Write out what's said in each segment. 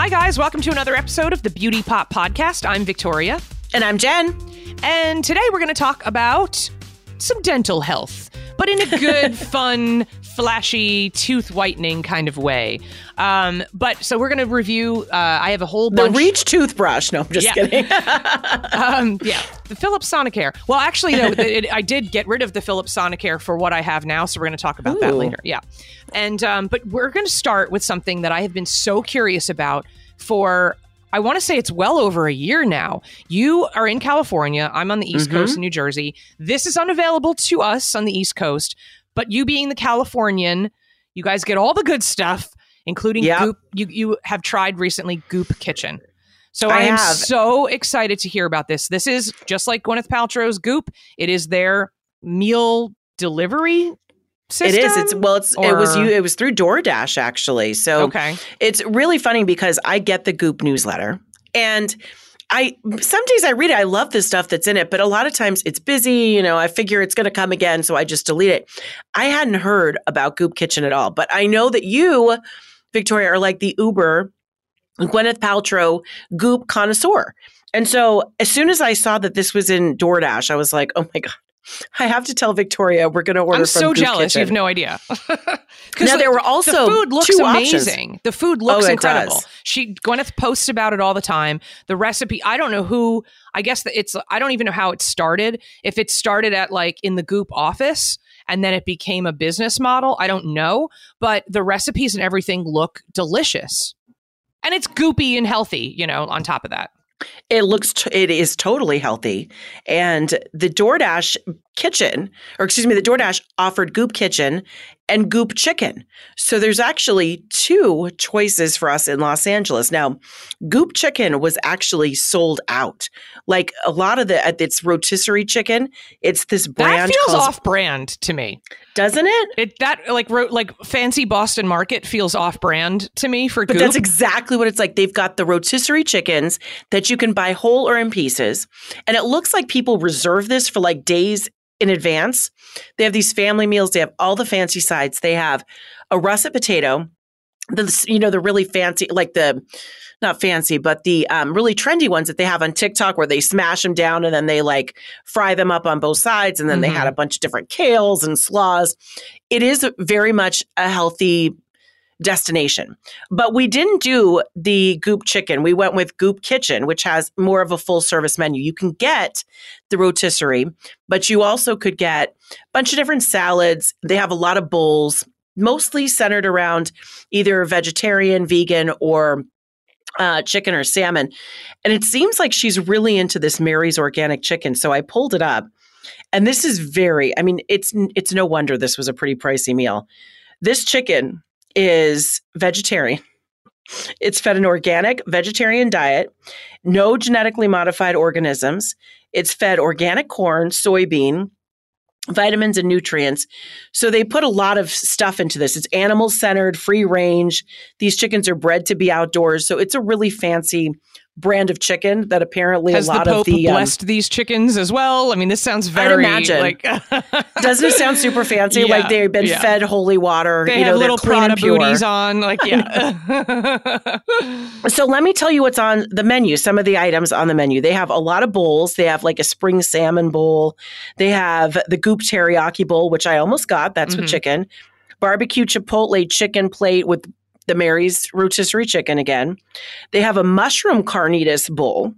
Hi, guys. Welcome to another episode of the Beauty Pop Podcast. I'm Victoria. And I'm Jen. And today we're going to talk about some dental health, but in a good, fun, flashy, tooth whitening kind of way. Um, but so we're going to review. Uh, I have a whole The. Reach toothbrush. No, I'm just Yeah. kidding. um, yeah, the Philips Sonicare. Well, actually, no, it, I did get rid of the Philips Sonicare for what I have now, so we're going to talk about that later. Yeah, and um, but we're going to start with something that I have been so curious about for. I want to say it's well over a year now. You are in California. I'm on the East Mhm. Coast in New Jersey. This is unavailable to us on the East Coast, but you being the Californian, you guys get all the good stuff, including Yep. Goop. You you have tried recently Goop Kitchen. So I I, am have. so excited to hear about this. This is just like Gwyneth Paltrow's Goop. It is their meal delivery system. it is. It's well. It's it was you. It was through DoorDash actually. So okay. it's really funny because I get the Goop newsletter and. I some days I read it. I love the stuff that's in it, but a lot of times it's busy. You know, I figure it's going to come again, so I just delete it. I hadn't heard about Goop Kitchen at all, but I know that you, Victoria, are like the Uber Gwyneth Paltrow Goop connoisseur. And so as soon as I saw that this was in DoorDash, I was like, oh my god, I have to tell Victoria we're going to order. I'm so jealous. You have no idea. Now, the- there were also the food looks two options. amazing. The food oh, looks Oh, incredible. does. She Gwyneth posts about it all the time. The recipe, I don't know who. I guess it's. I don't even know how it started. If it started at like in the Goop office and then it became a business model, I don't know. But the recipes and everything look delicious, and it's goopy and healthy. You know, on top of that. It looks, t- it is totally healthy. And the DoorDash kitchen, or excuse me, the DoorDash offered Goop Kitchen and Goop Chicken. So there's actually two choices for us in Los Angeles. Now, Goop Chicken was actually sold out. Like a lot of the, it's rotisserie chicken. It's this brand that feels called, off-brand to me. doesn't it? It that like ro- like fancy Boston Market feels off-brand to me for But Goop. that's exactly what it's like. They've got the rotisserie chickens that you can buy whole or in pieces. And it looks like people reserve this for like days in advance. They have these family meals, they have all the fancy sides. They have a russet potato, the you know, the really fancy, like the not fancy, but the um, really trendy ones that they have on TikTok where they smash them down and then they like fry them up on both sides. And then they Mhm. had a bunch of different kales and slaws. It is very much a healthy destination. But we didn't do the Goop Chicken. We went with Goop Kitchen, which has more of a full service menu. You can get the rotisserie, but you also could get a bunch of different salads. They have a lot of bowls, mostly centered around either vegetarian, vegan, or uh, chicken or salmon. And it seems like she's really into this Mary's organic chicken. So I pulled it up. And this is very, I mean, it's it's no wonder this was a pretty pricey meal. This chicken is vegetarian. It's fed an organic vegetarian diet, no genetically modified organisms. It's fed organic corn, soybean, vitamins and nutrients. So they put a lot of stuff into this. It's animal centered, free range. These chickens are bred to be outdoors. So it's a really fancy brand of chicken that apparently Has a the lot Pope of the um, blessed these chickens as well? I mean, this sounds very imagine. like doesn't it sound super fancy? Yeah, like they've been yeah. fed holy water. they you have they're little Prada booties on. Like, yeah. So let me tell you what's on the menu. Some of the items on the menu. They have a lot of bowls. They have like a spring salmon bowl. They have the goop teriyaki bowl, which I almost got. That's Mhm. with chicken. Barbecue chipotle chicken plate with the Mary's rotisserie chicken again. They have a mushroom carnitas bowl.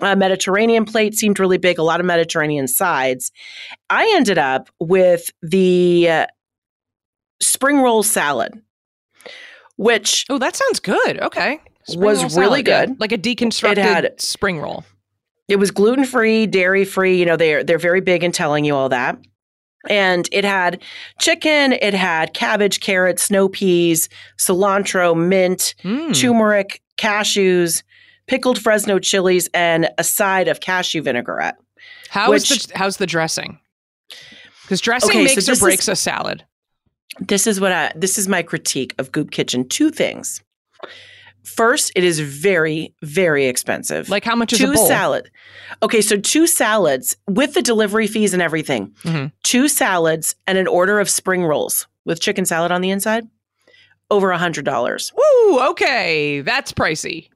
A Mediterranean plate seemed really big, a lot of Mediterranean sides. I ended up with the uh, spring roll salad, which oh, that sounds good. Okay. Was really good. Like a deconstructed had- spring roll. It was gluten free, dairy free. You know, they're they're very big in telling you all that. And it had chicken, it had cabbage, carrots, snow peas, cilantro, mint, Mm. turmeric, cashews, pickled Fresno chilies, and a side of cashew vinaigrette. How is which- the how's the dressing? Because dressing Okay, so makes or this is- breaks a salad. This is what I this is my critique of Goop Kitchen. Two things. First, it is very, very expensive. Like how much is two a bowl? salad. Okay, so two salads with the delivery fees and everything. Mhm. Two salads and an order of spring rolls with chicken salad on the inside. over a hundred dollars. Ooh, okay, that's pricey.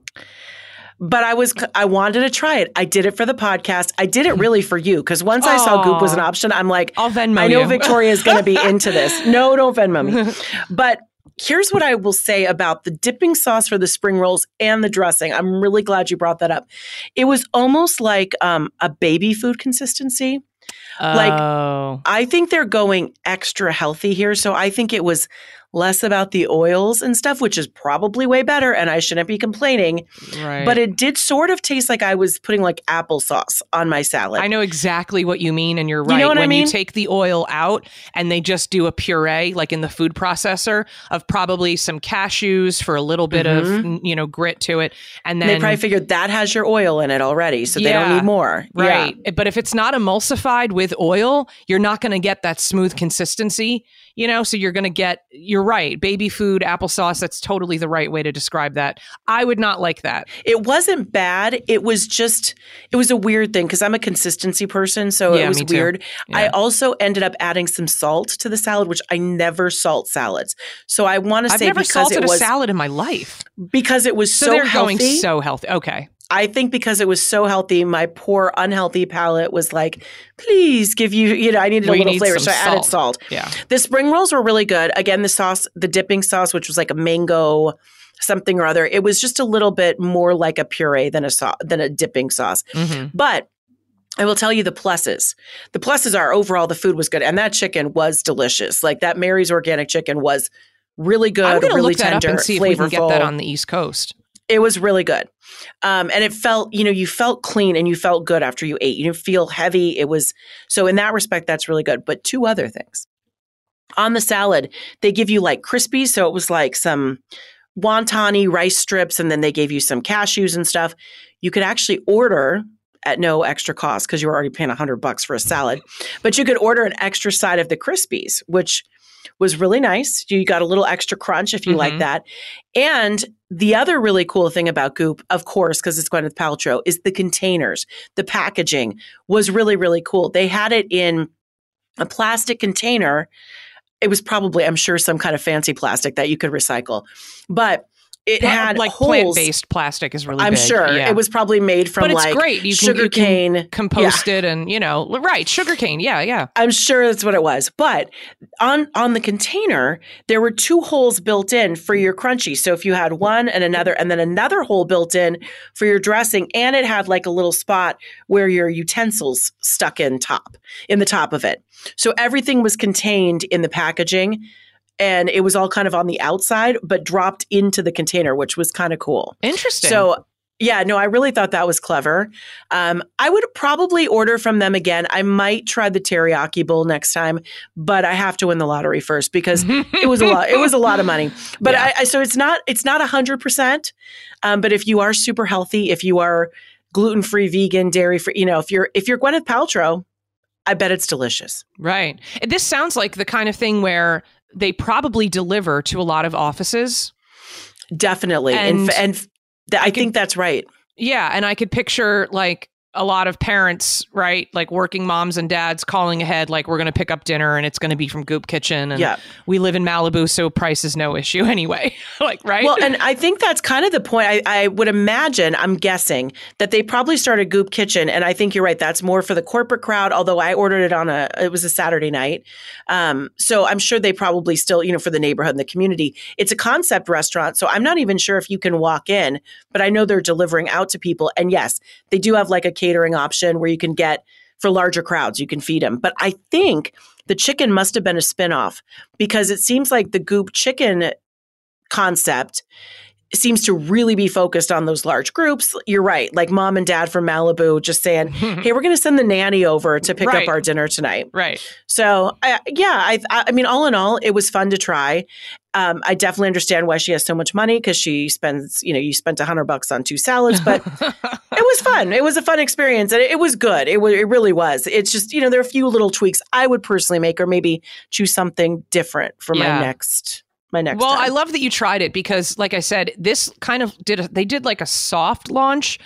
But I was I wanted to try it. I did it for the podcast. I did it really for you because once I saw Goop was an option, I'm like, I'll Venmo I know you. Victoria is going to be into this. No, don't Venmo me. But here's what I will say about the dipping sauce for the spring rolls and the dressing. I'm really glad you brought that up. It was almost like um, a baby food consistency. like- oh, I think they're going extra healthy here. So I think it was less about the oils and stuff, which is probably way better. And I shouldn't be complaining. right. But it did sort of taste like I was putting like applesauce on my salad. I know exactly what you mean, and you're right. You know what I when mean? you take the oil out and they just do a puree, like in the food processor, of probably some cashews for a little bit of Mhm. you know grit to it, and And then they probably figured that has your oil in it already, so they don't need more. Yeah. Right. But if it's not emulsified with oil, you're not going to get that smooth consistency, you know? So you're going to get, you're right, baby food, applesauce. That's totally the right way to describe that. I would not like that. It wasn't bad. It was just, it was a weird thing because I'm a consistency person. So Yeah, it was weird. I also ended up adding some salt to the salad, which I never salt salads. So I want to I've say never because salted it a was salad in my life. because it was So, so, they're healthy. going so healthy. Okay. I think because it was so healthy, my poor unhealthy palate was like, please give you, you know, I needed Well, a little need flavor. So I added salt. salt. Yeah. The spring rolls were really good. Again, the sauce, the dipping sauce, which was like a mango something or other, it was just a little bit more like a puree than a sauce than a dipping sauce. hmm But I will tell you the pluses. The pluses are overall the food was good, and that chicken was delicious. Like that Mary's organic chicken was really good, really tender, up and see if flavorful. we can get that on the East Coast. It was really good. Um, and it felt, you know, you felt clean and you felt good after you ate. You didn't feel heavy. It was so in that respect, that's really good. But two other things. On the salad, they give you like crispies. So it was like some wontani rice strips, and then they gave you some cashews and stuff. You could actually order at no extra cost because you were already paying a hundred bucks for a salad. But you could order an extra side of the crispies, which was really nice. You got a little extra crunch if you like Mhm. that. And the other really cool thing about Goop, of course, because it's Gwyneth Paltrow, is the containers. The packaging was really, really cool. They had it in a plastic container. It was probably, I'm sure, some kind of fancy plastic that you could recycle, but it had like plant based plastic is really I'm big. sure Yeah. it was probably made from but it's like great. You can, sugar can cane. compost it and, you know, right. Sugar cane. Yeah. Yeah. I'm sure that's what it was. But on on the container, there were two holes built in for your crunchy. So if you had one and another, and then another hole built in for your dressing, and it had like a little spot where your utensils stuck in top in the top of it. So everything was contained in the packaging. And it was all kind of on the outside, but dropped into the container, which was kind of cool. Interesting. So yeah, no, I really thought that was clever. Um, I would probably order from them again. I might try the teriyaki bowl next time, but I have to win the lottery first because it was a lot. It was a lot of money. But Yeah. I, I so it's not it's not a hundred percent. Um, but if you are super healthy, if you are gluten free, vegan, dairy free, you know, if you're if you're Gwyneth Paltrow, I bet it's delicious. Right. This sounds like the kind of thing where they probably deliver to a lot of offices. Definitely, And and and, th- I, could- think that's right. Yeah. And I could picture like a lot of parents, right? Like working moms and dads calling ahead, like, we're going to pick up dinner and it's going to be from Goop Kitchen. And Yeah. we live in Malibu, so price is no issue anyway. like, right? Well, and I think that's kind of the point. I, I would imagine, I'm guessing, that they probably started Goop Kitchen, and I think you're right. That's more for the corporate crowd. Although I ordered it on a, it was a Saturday night, um, so I'm sure they probably still, you know, for the neighborhood and the community. It's a concept restaurant, so I'm not even sure if you can walk in, but I know they're delivering out to people. And yes, they do have like a catering option where you can get for larger crowds, you can feed them. But I think the chicken must have been a spinoff because it seems like the Goop Chicken concept seems to really be focused on those large groups. You're right, like mom and dad from Malibu just saying, "Hey, we're going to send the nanny over to pick Right. up our dinner tonight." right. So, I, yeah, I, I mean, all in all, it was fun to try. Um, I definitely understand why she has so much money because she spends, you know, you spent a hundred bucks on two salads, but it was fun. It was a fun experience, and it, it was good. It was, it really was. It's just, you know, there are a few little tweaks I would personally make, or maybe choose something different for Yeah. my next, my next. Well, time. I love that you tried it because, like I said, this kind of did a, they did like a soft launch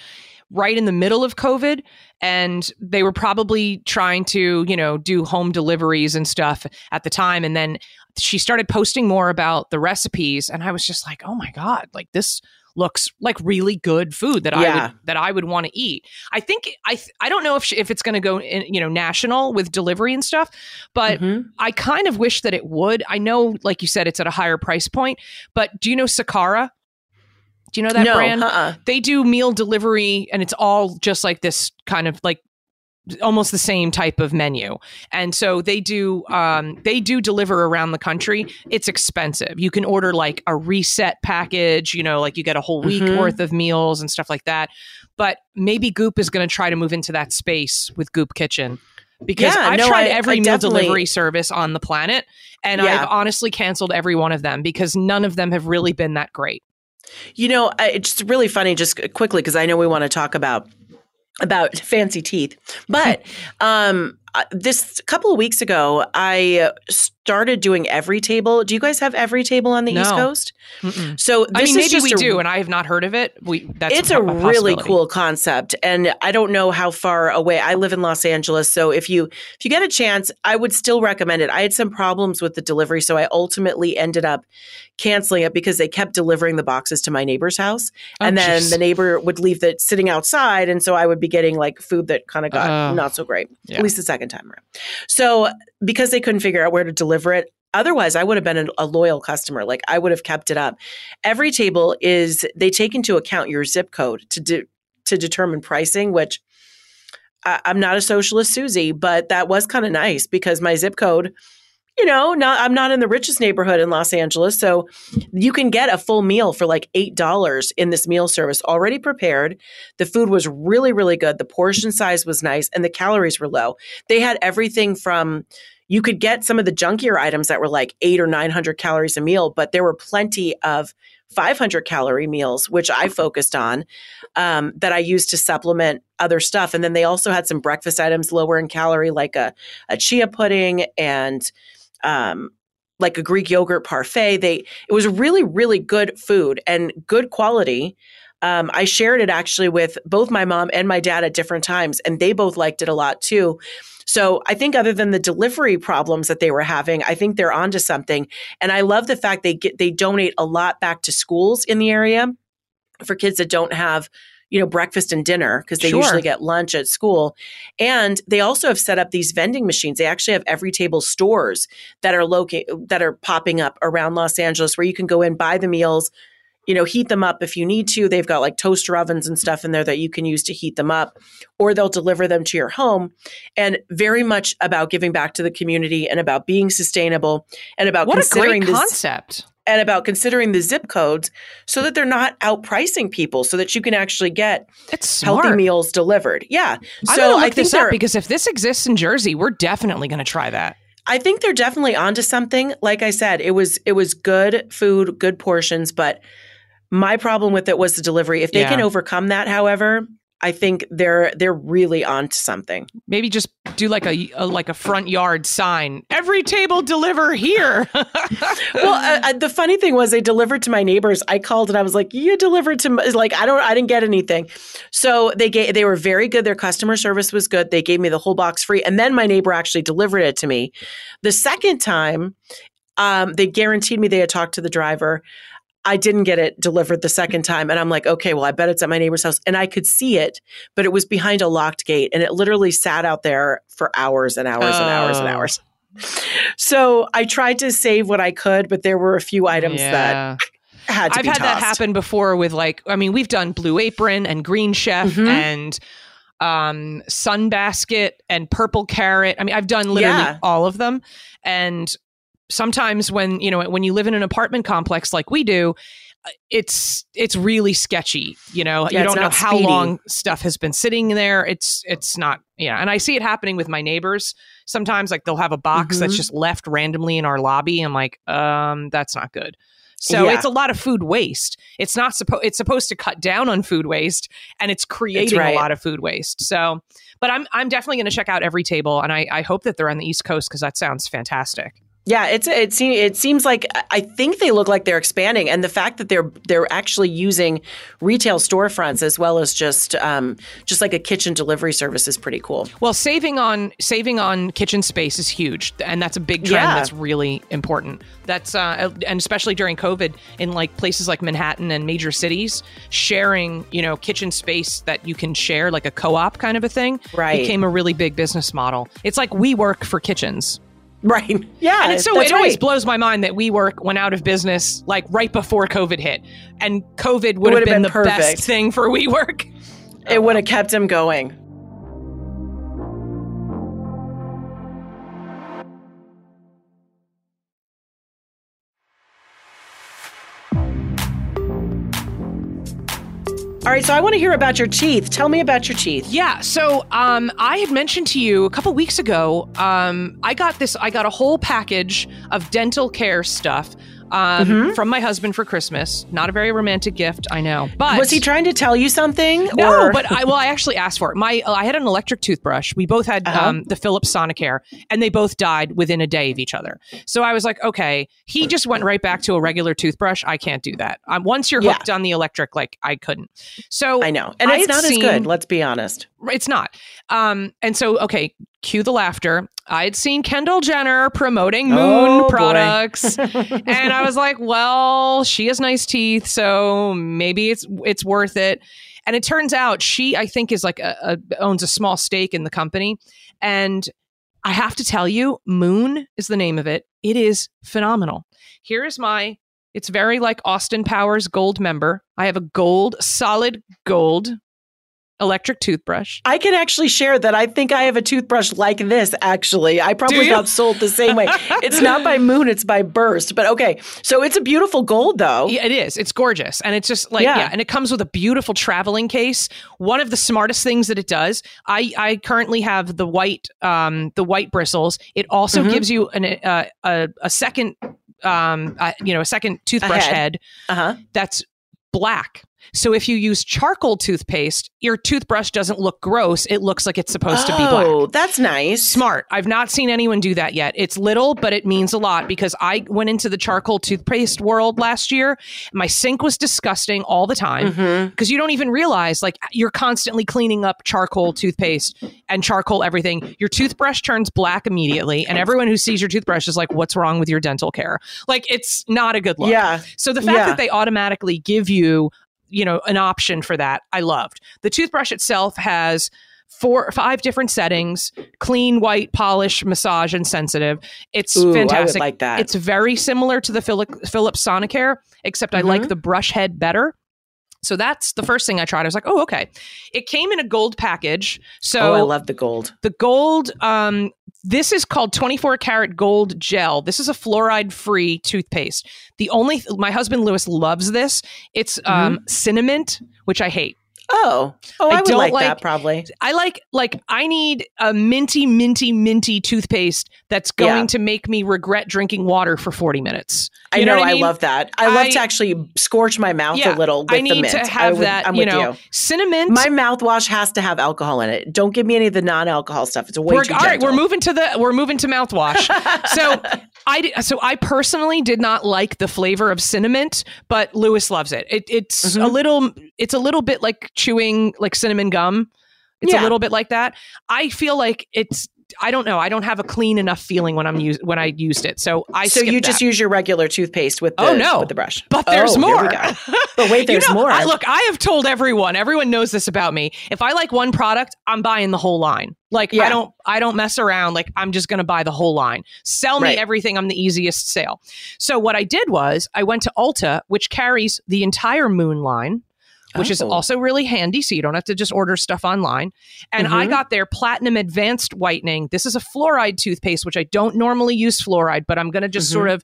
right in the middle of COVID, and they were probably trying to, you know, do home deliveries and stuff at the time. And then she started posting more about the recipes, and I was just like, oh my god, like this looks like really good food that I would that I would want to eat. I think I th- I don't know if she, if it's going to go in, you know national with delivery and stuff, but Mhm. I kind of wish that it would. I know, like you said, it's at a higher price point, but do you know Sakara? Do you know that no, brand? uh-uh. They do meal delivery, and it's all just like this kind of like almost the same type of menu. And so they do um they do deliver around the country. It's expensive. You can order like a reset package you know like you get a whole week Mhm. worth of meals and stuff like that. But maybe goop is going to try to move into that space with goop kitchen because Yeah, i've no, tried I- every I meal delivery service on the planet and Yeah. i've honestly canceled every one of them because none of them have really been that great. You know, it's really funny, just quickly, because I know we want to talk about about fancy teeth. But um, Uh, this couple of weeks ago, I uh, started doing Everytable. Do you guys have Everytable on the East Coast? Mm-mm. So this i mean is maybe just we a- do and i have not heard of it we that's it's a po- really cool concept and i don't know how far away i live in los angeles so if you if you get a chance i would still recommend it i had some problems with the delivery so i ultimately ended up canceling it because they kept delivering the boxes to my neighbor's house Oh, and then jeez. the neighbor would leave it sitting outside and so i would be getting like food that kind of got Oh. not so great Yeah. at least the second time around. So because they couldn't figure out where to deliver it otherwise i would have been a, loyal customer. Like i would have kept it up. Everytable is they take into account your zip code to de- to determine pricing which I, i'm not a socialist susie but that was kind of nice because my zip code you know not i'm not in the richest neighborhood in los angeles so you can get a full meal for like eight dollars in this meal service already prepared. The food was really really good. The portion size was nice and the calories were low. They had everything from you could get some of the junkier items that were like eight or 900 calories a meal, but there were plenty of 500 calorie meals, which I focused on, um, that I used to supplement other stuff. And then they also had some breakfast items lower in calorie, like a, a chia pudding and um, like a Greek yogurt parfait. They it was really really good food and good quality. Um, I shared it actually with both my mom and my dad at different times, and they both liked it a lot too. So I think other than the delivery problems that they were having, I think they're onto something. And I love the fact they get they donate a lot back to schools in the area for kids that don't have you know breakfast and dinner because they Sure. usually get lunch at school. And they also have set up these vending machines. They actually have Everytable stores that are located that are popping up around los angeles where you can go in buy the meals you know heat them up if you need to. They've got like toaster ovens and stuff in there that you can use to heat them up or they'll deliver them to your home. And very much about giving back to the community and about being sustainable and about what a considering great this concept and about considering the zip codes so that they're not outpricing people so that you can actually get healthy meals delivered. Yeah. I'm So look I think this up because if this exists in Jersey, we're definitely going to try that. I think they're definitely onto something. Like I said, it was it was good food, good portions, but my problem with it was the delivery. If they Yeah. can overcome that, however, I think they're they're really onto something. Maybe just do like a, a like a front yard sign. Everytable deliver here. Well, uh, uh, the funny thing was they delivered to my neighbors. I called and I was like, "You delivered to my, like I don't I didn't get anything." So they gave they were very good. Their customer service was good. They gave me the whole box free, and then my neighbor actually delivered it to me. The second time, um, they guaranteed me they had talked to the driver. I didn't get it delivered the second time, and I'm like, okay, well, I bet it's at my neighbor's house, and I could see it, but it was behind a locked gate, and it literally sat out there for hours and hours and hours and Oh. hours. So I tried to save what I could, but there were a few items that had to be. I've had that happen before with like I mean we've done Blue Apron and Green Chef Mhm. and um Sunbasket and Purple Carrot. I mean I've done literally Yeah. all of them and sometimes when you know when you live in an apartment complex like we do uh, it's it's really sketchy you know Yeah, you don't know how speedy. long stuff has been sitting there it's it's not yeah and i see it happening with my neighbors sometimes like they'll have a box that's Mhm. just left randomly in our lobby i'm like um that's not good so Yeah. it's a lot of food waste it's not supposed it's supposed to cut down on food waste and it's creating right. a lot of food waste so but i'm i'm definitely going to check out Everytable and i i hope that they're on the east coast because that sounds fantastic Yeah, it's it seems it seems like I think they look like they're expanding, and the fact that they're they're actually using retail storefronts as well as just um, just like a kitchen delivery service is pretty cool. Well, saving on saving on kitchen space is huge, and that's a big trend Yeah. that's really important. That's uh, and especially during COVID in like places like Manhattan and major cities, sharing you know kitchen space that you can share like a co-op kind of a thing Right. became a really big business model. It's like WeWork for kitchens. Right? Yeah, And it's so it always right. blows my mind that WeWork went out of business like right before COVID hit, and COVID would have been, been the perfect. best thing for WeWork. it would have um, kept him going. All right, so I want to hear about your teeth. Tell me about your teeth. Yeah, so um, I had mentioned to you a couple weeks ago. Um, I got this. I got a whole package of dental care stuff um, Mm-hmm. from my husband for Christmas. Not a very romantic gift, I know. But Was he trying to tell you something? No, or- but I well, I actually asked for it. My I had an electric toothbrush. We both had Uh-huh. um, the Philips Sonicare, and they both died within a day of each other. So I was like, okay, he just went right back to a regular toothbrush. I can't do that. Um, once you're Yeah. hooked on the electric, like I couldn't. So I know, and I it's not as good. Let's be honest. it's not. Um, and so, okay, cue the laughter. I had seen Kendall Jenner promoting Moon Oh, products, and I was like, well, she has nice teeth, so maybe it's it's worth it. And it turns out she, I think, is like a, a owns a small stake in the company, and I have to tell you, Moon is the name of it. It is phenomenal. Here is my. It's very like Austin Powers Goldmember. I have a gold, solid gold electric toothbrush. I can actually share that I think I have a toothbrush like this, actually. I probably got sold the same way. it's not by Moon, it's by Burst. But okay. So it's a beautiful gold, though. Yeah, it is. It's gorgeous. And it's just like, yeah. Yeah. and it comes with a beautiful traveling case. One of the smartest things that it does, I, I currently have the white, um, the white bristles. It also Mhm. gives you an, uh, a, a second, um, uh, you know, a second toothbrush head. head Uh huh. that's black. So if you use charcoal toothpaste, your toothbrush doesn't look gross. It looks like it's supposed to be black. Oh, that's nice. Smart. I've not seen anyone do that yet. It's little, but it means a lot because I went into the charcoal toothpaste world last year. My sink was disgusting all the time mm-hmm. because you don't even realize like you're constantly cleaning up charcoal toothpaste and charcoal everything. Your toothbrush turns black immediately, and everyone who sees your toothbrush is like, "What's wrong with your dental care?" Like it's not a good look. Yeah. So the fact Yeah. that they automatically give you, you know, an option for that, I loved. The toothbrush itself has four five different settings clean white polish massage and sensitive it's Ooh, I fantastic like that. it's very similar to the Philip, philips sonicare except i Mm-hmm. like the brush head better so that's the first thing i tried i was like oh okay it came in a gold package so oh, I love the gold. the gold um this is called 24 karat gold gel. This is a fluoride free toothpaste. The only my husband lewis loves this. It's um cinnamon which i hate Oh, oh, I I, would don't like, like- that probably. I like like I need a minty, minty, minty toothpaste that's going Yeah. to make me regret drinking water for 40 minutes. I You know, what I, mean? love that. I, I- love to actually scorch my mouth Yeah, a little with I the need mint. to have would- that, I'm you with know, you. cinnamon. My mouthwash has to have alcohol in it. Don't give me any of the non-alcohol stuff. It's a way we're, too all right, we're moving to the we're moving to mouthwash. so I so I personally did not like the flavor of cinnamon, but Lewis loves it. it it's a Mhm. little it's a little bit like chewing like cinnamon gum. It's a little bit like that. I feel like it's I don't know. I don't have a clean enough feeling when I'm use, when I used it. So I so you just that. use your regular toothpaste with oh, the Oh, no. with the brush. But there's Oh, more. But wait, there's you know, more. I, look, I have told everyone. Everyone knows this about me. If I like one product, I'm buying the whole line. Like I don't, I don't mess around. Like I'm just going to buy the whole line. Sell me Right. everything. I'm the easiest sale. So what I did was I went to Ulta, which carries the entire Moon line. Which is Oh. also really handy, so you don't have to just order stuff online. And I Mhm. got their Platinum Advanced Whitening. This is a fluoride toothpaste, which I don't normally use fluoride, but I'm going to just Mhm. sort of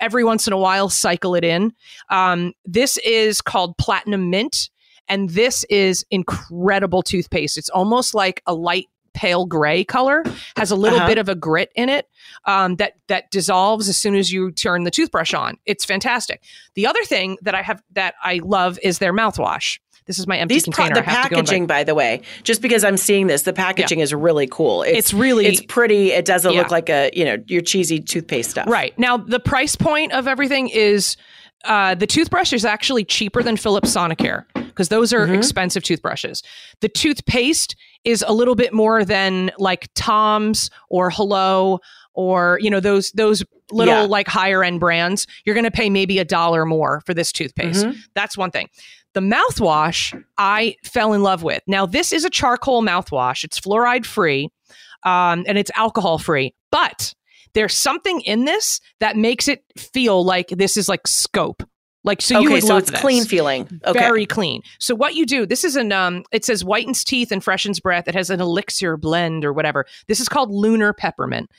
every once in a while cycle it in. Um, this is called Platinum Mint, and this is incredible toothpaste. It's almost like a light pale gray color, has a little Uh-huh. bit of a grit in it um, that that dissolves as soon as you turn the toothbrush on. It's fantastic. The other thing that I have that I love is their mouthwash. This is my empty These pro- container. the I have to go packaging, by the way, just because I'm seeing this, the packaging is really cool. It's really- it's pretty. It doesn't Yeah. look like a you know your cheesy toothpaste stuff. Right. Now, the price point of everything is uh, the toothbrush is actually cheaper than Philips Sonicare because those are Mhm. expensive toothbrushes. The toothpaste is a little bit more than like Tom's or Hello or you know those those little Yeah. like higher end brands. You're going to pay maybe a dollar more for this toothpaste. Mhm. That's one thing. The mouthwash I fell in love with. Now, this is a charcoal mouthwash. It's fluoride free um, and it's alcohol free. But there's something in this that makes it feel like this is like scope. Like, so you okay, would so it's this. clean feeling. Okay. Very clean. So what you do, this is an um it says whitens teeth and freshens breath. It has an elixir blend or whatever. This is called lunar peppermint.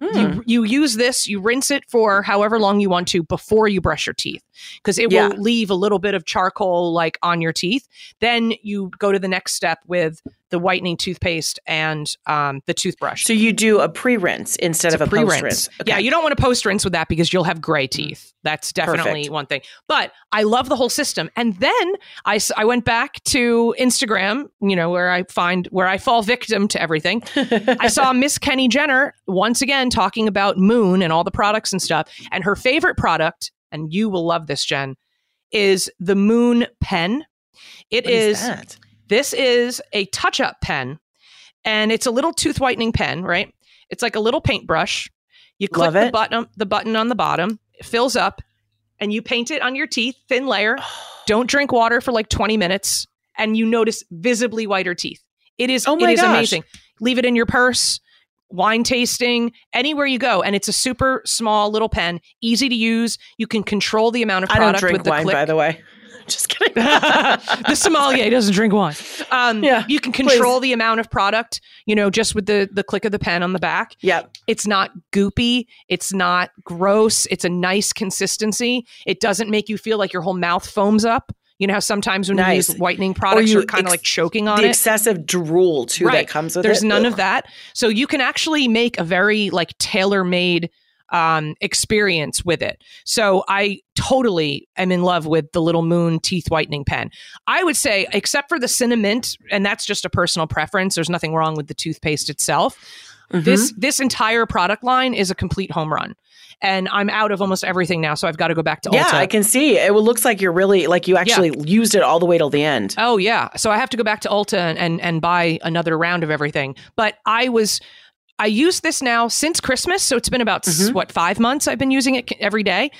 Mm. You you use this, you rinse it for however long you want to before you brush your teeth because it Yeah. will leave a little bit of charcoal like on your teeth. Then you go to the next step with the whitening toothpaste and um, the toothbrush. So you do a pre-rinse instead It's of a pre-rinse. post-rinse. Yeah, you don't want to post rinse with that because you'll have gray teeth. That's definitely Perfect. one thing. But I love the whole system. And then I, I went back to Instagram, you know, where I find where I fall victim to everything. I saw Miss Kenny Jenner once again talking about Moon and all the products and stuff. And her favorite product, and you will love this, Jen, is the Moon pen. It What is is that? This is a touch up pen, and it's a little tooth whitening pen, right? It's like a little paintbrush. You click the button, the button on the bottom, it fills up, and you paint it on your teeth, thin layer. Don't drink water for like 20 minutes, and you notice visibly whiter teeth. It is Oh it is gosh. amazing. Leave it in your purse, wine tasting, anywhere you go, and it's a super small little pen, easy to use. You can control the amount of I don't product drink with the wine, click. by the way. Just kidding. the sommelier doesn't drink wine. Um, Yeah, you can control the amount of product, you know, just with the the click of the pen on the back. Yep. It's not goopy. It's not gross. It's a nice consistency. It doesn't make you feel like your whole mouth foams up. You know how sometimes when Nice. you use whitening products, you you're kind of ex- like choking on The it. excessive drool too Right. that comes with There's it. none Ugh. of that. So you can actually make a very like tailor made um, experience with it. So I totally am in love with the little moon teeth whitening pen. I would say, except for the cinnamon, and that's just a personal preference. There's nothing wrong with the toothpaste itself. Mhm. This this entire product line is a complete home run. And I'm out of almost everything now, so I've got to go back to Yeah, I can see. It looks like you're really like you actually used it all the way till the end. Oh yeah. So I have to go back to Ulta and, and and buy another round of everything. But I was I use this now since Christmas, so it's been about Mhm. what 5 months I've been using it every day.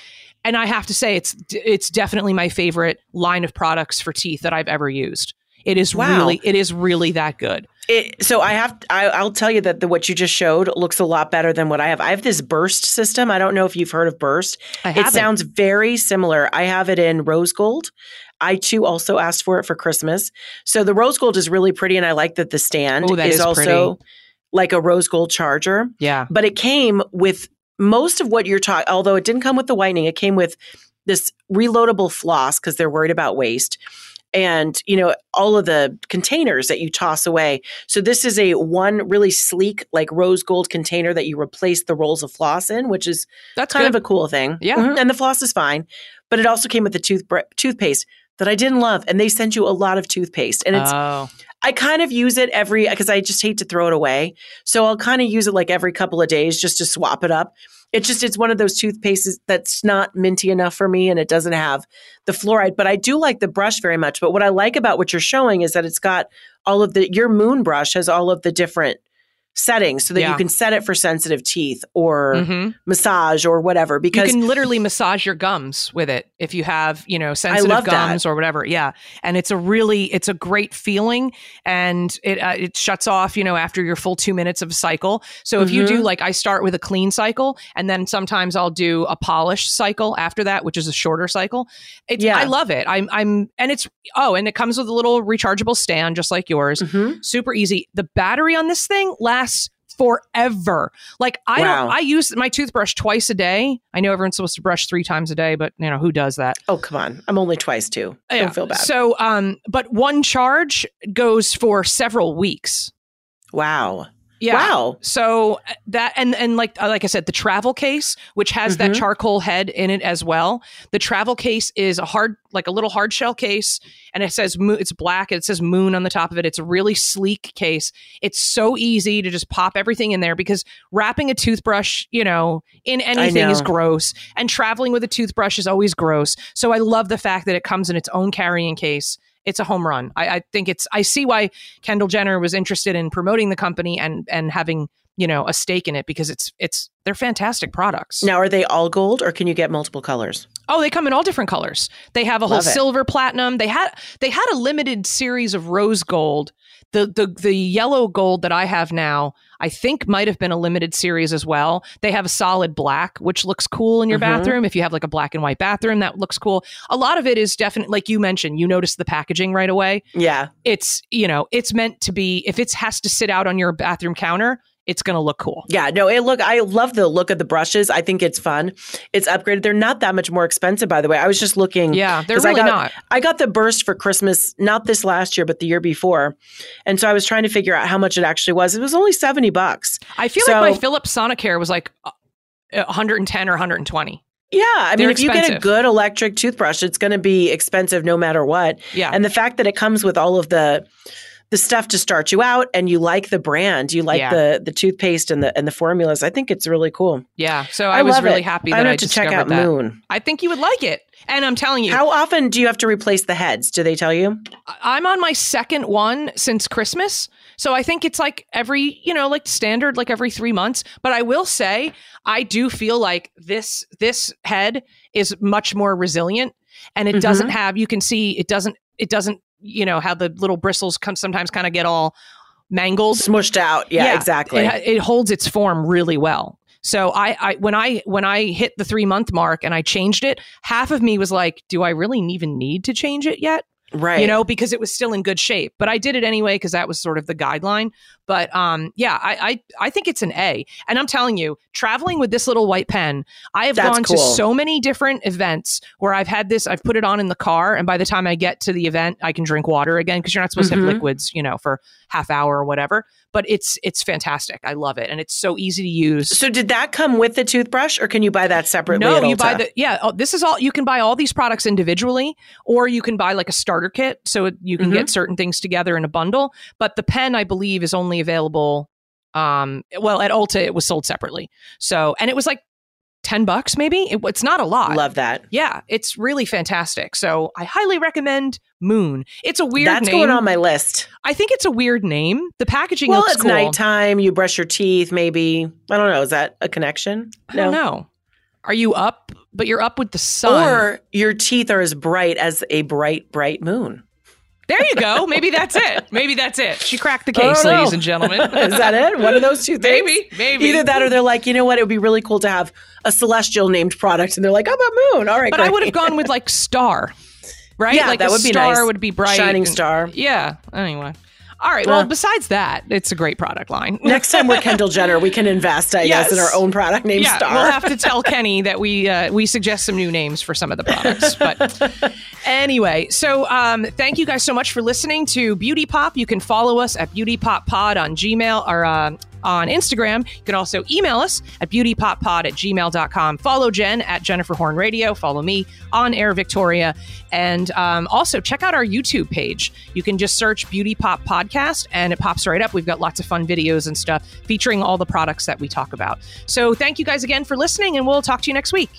And I have to say it's it's definitely my favorite line of products for teeth that I've ever used. It is Wow. really it is really that good. It, so I have I, I'll tell you that the, what you just showed looks a lot better than what I have. I have this Burst system. I don't know if you've heard of Burst. I It sounds very similar. I have it in rose gold. I too also asked for it for Christmas. So the rose gold is really pretty, and I like that the stand Oh, that is, is also like a rose gold charger. yeah. But it came with most of what you're talking. Although it didn't come with the whitening, it came with this reloadable floss because they're worried about waste. And you know all of the containers that you toss away. So this is a one really sleek, like rose gold container that you replace the rolls of floss in, which is That's kind good. of a cool thing. Yeah. Mhm. And the floss is fine. But it also came with the tooth toothpaste that I didn't love. And they send you a lot of toothpaste. And it's oh. I kind of use it every because I just hate to throw it away. So I'll kind of use it like every couple of days just to swap it up. It's just it's one of those toothpastes that's not minty enough for me and it doesn't have the fluoride, but I do like the brush very much. But what I like about what you're showing is that it's got all of the your moon brush has all of the different settings so that Yeah. you can set it for sensitive teeth or Mhm. massage or whatever because You can literally massage your gums with it if you have, you know, sensitive love that. gums or whatever. Yeah, and it's a really, it's a great feeling, and it uh, it shuts off, you know, after your full two minutes of a cycle. So if you do Mhm. like, I start with a clean cycle, and then sometimes I'll do a polish cycle after that, which is a shorter cycle. It's, Yeah. I love it. I'm, I'm, and it's oh, and it comes with a little rechargeable stand, just like yours Mhm. super easy. The battery on this thing lasts forever. Like I Wow. don't I use my toothbrush twice a day. I know everyone's supposed to brush 3 times a day, but you know, who does that? oh come on i'm only twice too Yeah. don't feel bad So um but one charge goes for several weeks. wow Yeah. Wow. So uh, that and and like uh, like I said, the travel case, which has that Mhm. charcoal head in it as well. The travel case is a hard, like a little hard shell case, and it says moon. It's black. It says moon on the top of it. It's a really sleek case. It's so easy to just pop everything in there because wrapping a toothbrush, you know, in anything is gross, and traveling with a toothbrush is always gross. So I love the fact that it comes in its own carrying case. It's a home run. I, I think it's. I see why Kendall Jenner was interested in promoting the company and and having you know a stake in it because it's it's they're fantastic products. Now, are they all gold or can you get multiple colors? Oh, they come in all different colors. They have a whole it. silver platinum. They had they had a limited series of rose gold. The the the yellow gold that I have now, I think might have been a limited series as well. They have a solid black, which looks cool in your Mhm. bathroom. If you have like a black and white bathroom, that looks cool. A lot of it is definitely like you mentioned, you notice the packaging right away. Yeah. It's, you know, it's meant to be if it has to sit out on your bathroom counter, it's going to look cool. Yeah, no, it look I love the look of the brushes. I think it's fun. It's upgraded. They're not that much more expensive, by the way. I was just looking. Yeah, they're 'Cause I really got- not. I got the burst for Christmas, not this last year, but the year before. And so I was trying to figure out how much it actually was. It was only 70 bucks. I feel like my So- Philips Sonicare was like uh, 110 or 120. Yeah, I mean, They're if you get a good electric toothbrush, it's going to be expensive no matter what. Yeah. And the fact that it comes with all of the the stuff to start you out and you like the brand, you like Yeah. the the toothpaste and the and the formulas, I think it's really cool. yeah. So I, was really it. happy that I have to check out that. Moon. I think you would like it. And I'm telling you, How often do you have to replace the heads? Do they tell you? I'm on my second one since Christmas. So I think it's like every, you know, like standard, like every three months. But I will say, I do feel like this this head is much more resilient, and it Mhm. doesn't have. You can see it doesn't. It doesn't. You know how the little bristles come sometimes kind of get all mangled. Smushed out. Yeah, exactly. It, it holds its form really well. So I, I when I when I hit the three month mark and I changed it, half of me was like, "Do I really even need to change it yet?" Right. you know, because it was still in good shape. But I did it anyway because that was sort of the guideline. But um, yeah, I, I I think it's an A. And I'm telling you, traveling with this little white pen, I have That's gone to so many different events where I've had this. I've put it on in the car, and by the time I get to the event, I can drink water again because you're not supposed to Mhm. have liquids, you know, for half hour or whatever. But it's it's fantastic. I love it, and it's so easy to use. So did that come with the toothbrush or can you buy that separately? No, you buy the yeah. Oh, this is all you can buy all these products individually, or you can buy like a starter kit, so it- you can Mm-hmm. get certain things together in a bundle. But the pen, I believe, is only available. Um, well, at Ulta, it was sold separately. So, and it was like ten bucks, maybe. It, it's not a lot. Love that. Yeah, it's really fantastic. So, I highly recommend Moon. It's a weird That's name. going on my list. I think it's a weird name. The packaging Well, looks it's cool. nighttime. You brush your teeth, maybe. I don't know. Is that a connection? no don't. Are you up? But you're up with the sun. Or your teeth are as bright as a bright, bright moon. There you go. Maybe that's it. Maybe that's it. She cracked the case, ladies and gentlemen. Is that it? One of those two things? Maybe, maybe. Either that or they're like, you know what? It would be really cool to have a celestial named product. And they're like, how about moon? All right, But I would have gone with like star, right? Yeah, like that a would be star nice. would be bright. Shining and- star. Yeah. Anyway. All right. Well, Uh. besides that, it's a great product line. Next time we're Kendall Jenner, we can invest, I guess, in our own product named yeah, Star. we'll have to tell Kenny that we uh, we suggest some new names for some of the products. But anyway, so um, thank you guys so much for listening to Beauty Pop. You can follow us at Beauty Pop Pod on Gmail or uh, on Instagram. You can also email us at beautypoppod at gmail.com. Follow Jen at Jennifer Horn Radio. Follow me on Air Victoria. And um, also check out our YouTube page. You can just search Beauty Pop Podcast and it pops right up. We've got lots of fun videos and stuff featuring all the products that we talk about. So thank you guys again for listening, and we'll talk to you next week.